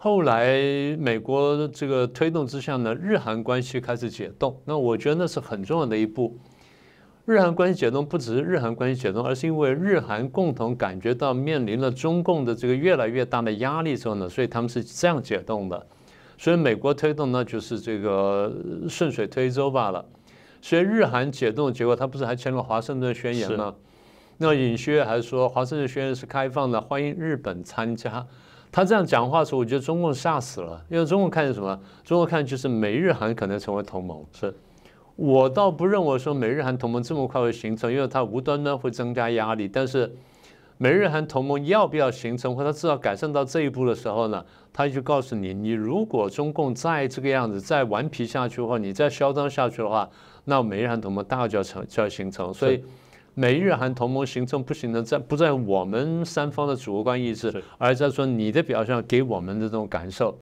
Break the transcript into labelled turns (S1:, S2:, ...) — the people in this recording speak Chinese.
S1: 后来美国这个推动之下呢，日韩关系开始解冻。那我觉得那是很重要的一步。日韩关系解冻不只是日韩关系解冻，而是因为日韩共同感觉到面临了中共的这个越来越大的压力之后呢，所以他们是这样解冻的。所以美国推动呢，就是这个顺水推舟罢了。所以日韩解冻的结果，他不是还签了华盛顿宣言吗？那尹锡悦还说华盛顿宣言是开放的，欢迎日本参加。他这样讲话的时候，我觉得中共吓死了，因为中共看见什么？中共看就是美日韩可能成为同盟。
S2: 是。
S1: 我倒不认为说美日韩同盟这么快会形成，因为它无端端会增加压力。但是美日韩同盟要不要形成，或者至少改善到这一步的时候呢？他就告诉你，你如果中共再这个样子再顽皮下去的话，你再嚣张下去的话，那美日韩同盟大概就要成就要形成。所以美日韩同盟形成不形成，在不在我们三方的主观意志，而在说你的表现给我们的这种感受。